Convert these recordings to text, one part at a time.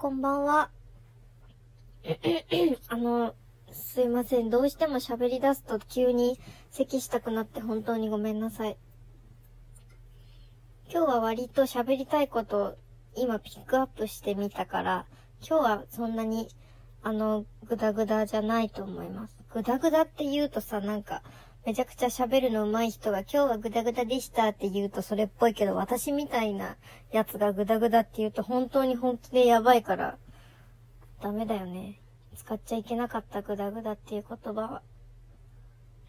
こんばんは。あの、すいません。どうしても喋り出すと急に咳したくなって本当にごめんなさい。今日は割と喋りたいことを今ピックアップしてみたから、今日はそんなに、あの、ぐだぐだじゃないと思います。ぐだぐだって言うとさ、なんか、めちゃくちゃ喋るの上手い人が今日はグダグダでしたって言うとそれっぽいけど、私みたいなやつがグダグダって言うと本当に本気でやばいから、ダメだよね。使っちゃいけなかったグダグダっていう言葉は。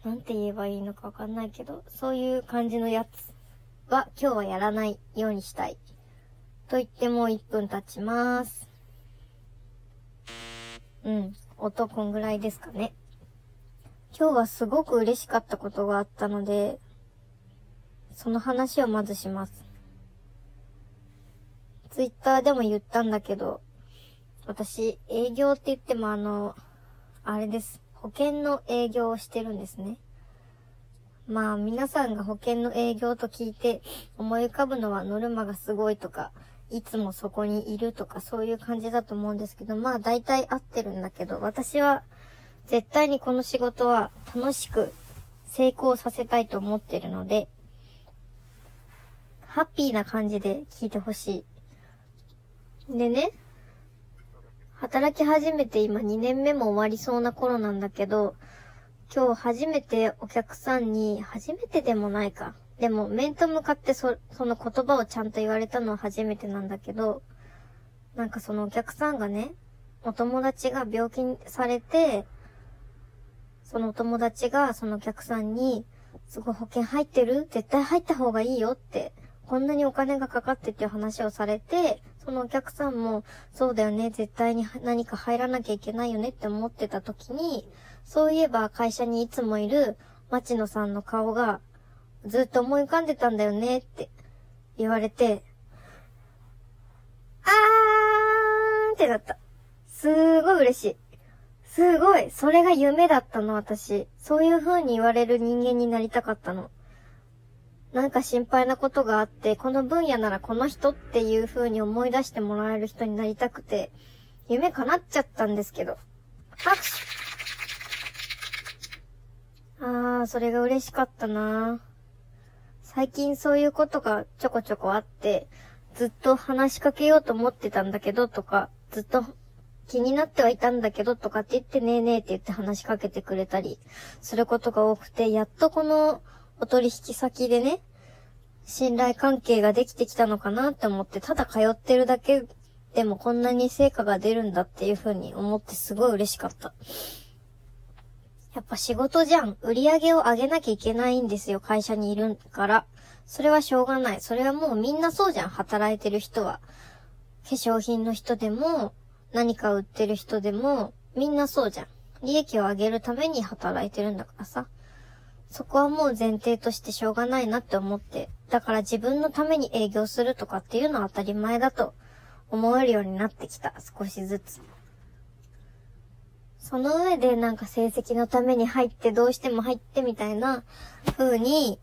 なんて言えばいいのかわかんないけど、そういう感じのやつは今日はやらないようにしたい。と言ってもう1分経ちます。うん。音こんぐらいですかね。今日はすごく嬉しかったことがあったので、その話をまずします。ツイッターでも言ったんだけど、私、営業って言ってもあの、あれです。保険の営業をしてるんですね。まあ、皆さんが保険の営業と聞いて思い浮かぶのはノルマがすごいとか、いつもそこにいるとかそういう感じだと思うんですけど、まあ大体合ってるんだけど、私は絶対にこの仕事は楽しく成功させたいと思ってるので、ハッピーな感じで聞いてほしい。でね、働き始めて今2年目も終わりそうな頃なんだけど、今日初めてお客さんに、初めてでもないか。でも面と向かってそ、その言葉をちゃんと言われたのは初めてなんだけど、なんかそのお客さんがね、お友達が病気されて、そのお友達がそのお客さんに、すごい保険入ってる？絶対入った方がいいよって、こんなにお金がかかってっていう話をされて、そのお客さんも、そうだよね、絶対に何か入らなきゃいけないよねって思ってた時に、そういえば会社にいつもいる町野さんの顔が、ずっと思い浮かんでたんだよねって言われて、あーんってなった。すーごい嬉しい。すごいそれが夢だったの、私。そういう風に言われる人間になりたかったの。なんか心配なことがあって、この分野ならこの人っていう風に思い出してもらえる人になりたくて、夢叶っちゃったんですけど。拍手あー、それが嬉しかったな最近そういうことがちょこちょこあって、ずっと話しかけようと思ってたんだけどとか、ずっと気になってはいたんだけどとかって言ってねえねえって言って話しかけてくれたりすることが多くて、やっとこのお取引先でね、信頼関係ができてきたのかなって思って、ただ通ってるだけでもこんなに成果が出るんだっていう風に思ってすごい嬉しかった。やっぱ仕事じゃん。売り上げを上げなきゃいけないんですよ。会社にいるから。それはしょうがない。それはもうみんなそうじゃん。働いてる人は。化粧品の人でも、何か売ってる人でも、みんなそうじゃん。利益を上げるために働いてるんだからさ。そこはもう前提としてしょうがないなって思って。だから自分のために営業するとかっていうのは当たり前だと思えるようになってきた。少しずつ。その上でなんか成績のために入ってどうしても入ってみたいな風に、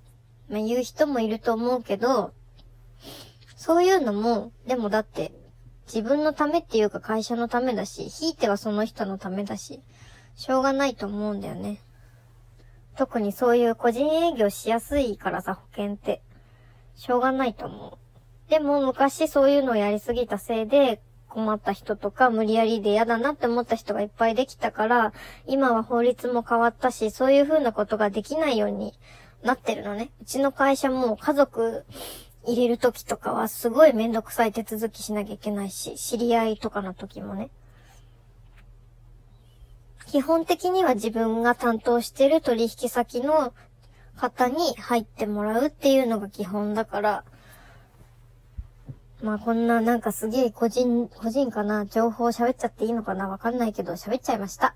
まあ、言う人もいると思うけど、そういうのも、でもだって自分のためっていうか会社のためだし、ひいてはその人のためだし、しょうがないと思うんだよね。特にそういう個人営業しやすいからさ、保険って。しょうがないと思う。でも昔そういうのをやりすぎたせいで、困った人とか無理やりで嫌だなって思った人がいっぱいできたから、今は法律も変わったし、そういう風なことができないようになってるのね。うちの会社も家族入れる時とかはすごいめんどくさい手続きしなきゃいけないし、知り合いとかの時もね。基本的には自分が担当してる取引先の方に入ってもらうっていうのが基本だから、まあこんななんかすげえ個人、個人かな？情報喋っちゃっていいのかな？わかんないけど喋っちゃいました。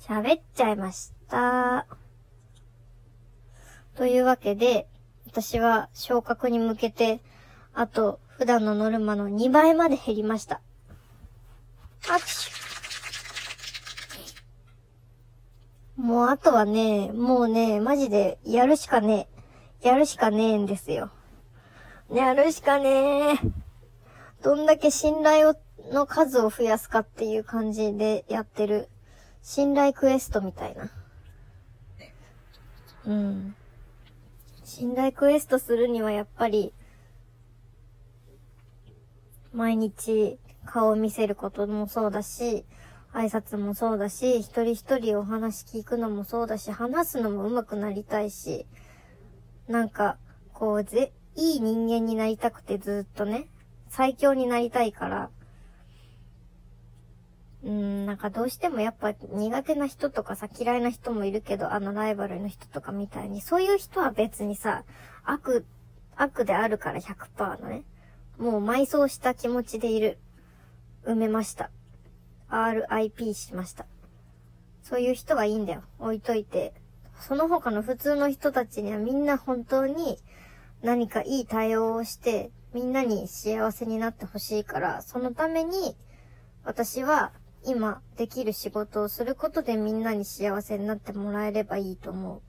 喋っちゃいました。というわけで、私は昇格に向けて、あと、普段のノルマの2倍まで減りました。拍手もうあとはね、もうね、マジでやるしかねえ。やるしかねえんですよ。やるしかねえ。どんだけ信頼をの数を増やすかっていう感じでやってる。信頼クエストみたいな。うん。信頼クエストするにはやっぱり、毎日顔を見せることもそうだし、挨拶もそうだし、一人一人お話聞くのもそうだし、話すのも上手くなりたいし、なんか、こう、ぜ、いい人間になりたくてずっとね、最強になりたいから、うん、なんかどうしてもやっぱ苦手な人とかさ、嫌いな人もいるけど、あのライバルの人とかみたいに、そういう人は別にさ、悪、悪であるから100%のね、もう埋葬した気持ちでいる。埋めました。RIP しました。そういう人はいいんだよ。置いといて。その他の普通の人たちにはみんな本当に何かいい対応をして、みんなに幸せになってほしいから、そのために私は今できる仕事をすることでみんなに幸せになってもらえればいいと思う。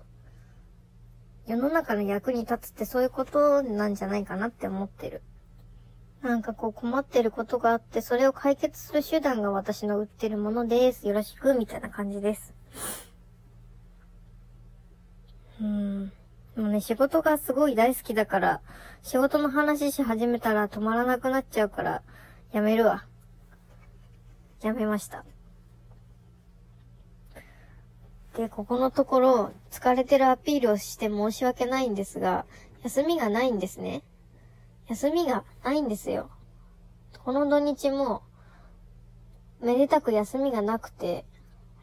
世の中の役に立つってそういうことなんじゃないかなって思ってる。なんかこう困ってることがあって、それを解決する手段が私の売ってるものです。よろしく、みたいな感じです。うん。もうね、仕事がすごい大好きだから、仕事の話し始めたら止まらなくなっちゃうから、やめるわ。やめました。で、ここのところ、疲れてるアピールをして申し訳ないんですが、休みがないんですね。休みがないんですよ。この土日も、めでたく休みがなくて、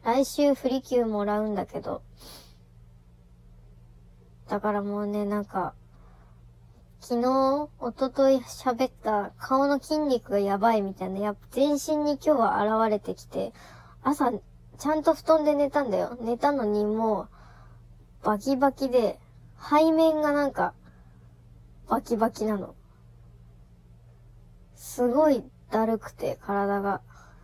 来週振り休もらうんだけど、だからもうね、なんか、昨日、おととい喋った顔の筋肉がやばいみたいな、やっぱ全身に今日は現れてきて、朝、ちゃんと布団で寝たんだよ。寝たのにもう、バキバキで、背面がなんか、バキバキなの。すごいだるくて、体が。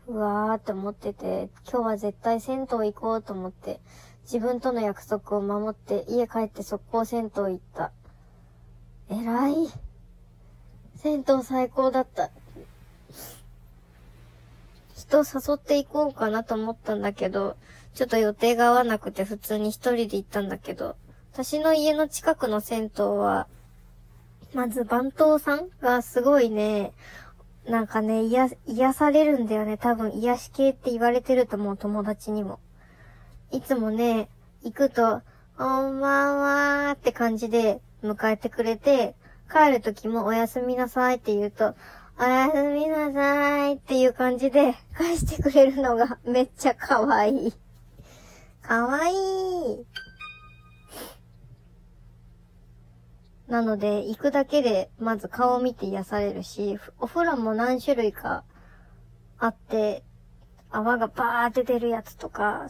うわーって思ってて、今日は絶対銭湯行こうと思って、自分との約束を守って家帰って速攻銭湯行った。偉い。銭湯最高だった。人誘って行こうかなと思ったんだけど、ちょっと予定が合わなくて普通に一人で行ったんだけど、私の家の近くの銭湯は、まず番頭さんがすごいね、なんかね、癒、癒されるんだよね。多分癒し系って言われてると思う、友達にも。いつもね、行くと、こんばんはーって感じで迎えてくれて、帰る時もおやすみなさいって言うと、おやすみなさいっていう感じで返してくれるのがめっちゃ可愛い。可愛い。なので、行くだけで、まず顔を見て癒されるし、お風呂も何種類かあって、泡がバーって出るやつとか、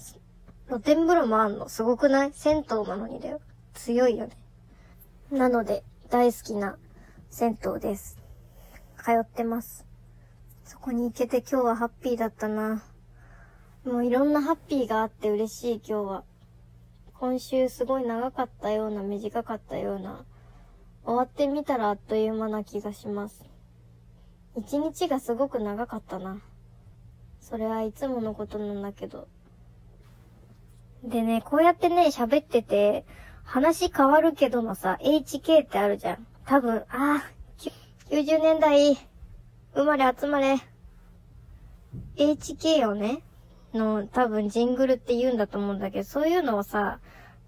露天風呂もあんの。すごくない？銭湯なのにだよ。強いよね。なので、大好きな銭湯です。通ってます。そこに行けて今日はハッピーだったな。もういろんなハッピーがあって嬉しい今日は。今週すごい長かったような、短かったような。終わってみたらあっという間な気がします。一日がすごく長かったな。それはいつものことなんだけど。でね、こうやってね、喋ってて、話変わるけどのさ、HK ってあるじゃん。多分、ああ、90年代、生まれ集まれ。HK をね、の多分ジングルって言うんだと思うんだけど、そういうのをさ、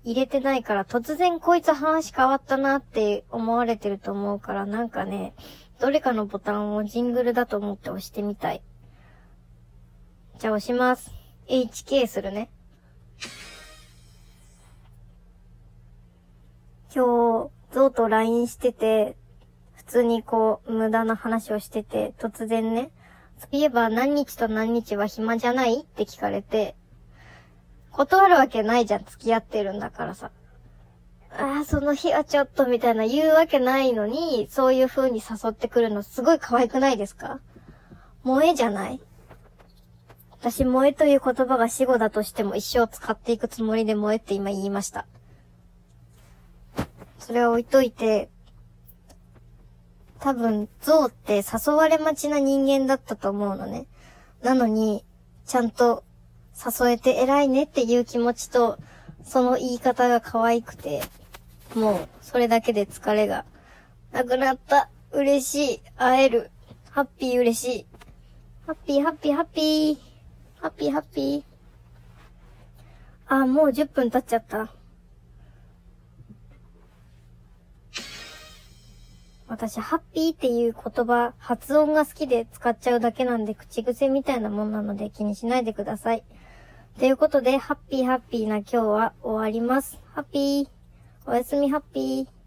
入れてないから突然こいつ話変わったなって思われてると思うからなんかね、どれかのボタンをジングルだと思って押してみたい。じゃあ押します。HK するね。今日、ゾウと LINE してて、普通にこう、無駄な話をしてて、突然ね、そういえば何日と何日は暇じゃないって聞かれて、断るわけないじゃん、付き合ってるんだからさ。ああ、その日はちょっとみたいな言うわけないのに、そういう風に誘ってくるのすごい可愛くないですか？萌えじゃない？私、萌えという言葉が死語だとしても一生使っていくつもりで萌えって今言いました。それは置いといて、多分、ゾウって誘われ待ちな人間だったと思うのね。なのに、ちゃんと誘えて偉いねっていう気持ちと、その言い方が可愛くて、もう、それだけで疲れがなくなった。嬉しい。会える。ハッピー嬉しい。ハッピーハッピーハッピー。ハッピーハッピー。あ、もう10分経っちゃった。私、ハッピーっていう言葉、発音が好きで使っちゃうだけなんで、口癖みたいなもんなので気にしないでください。ということで、ハッピーハッピーな今日は終わります。ハッピー。おやすみハッピー。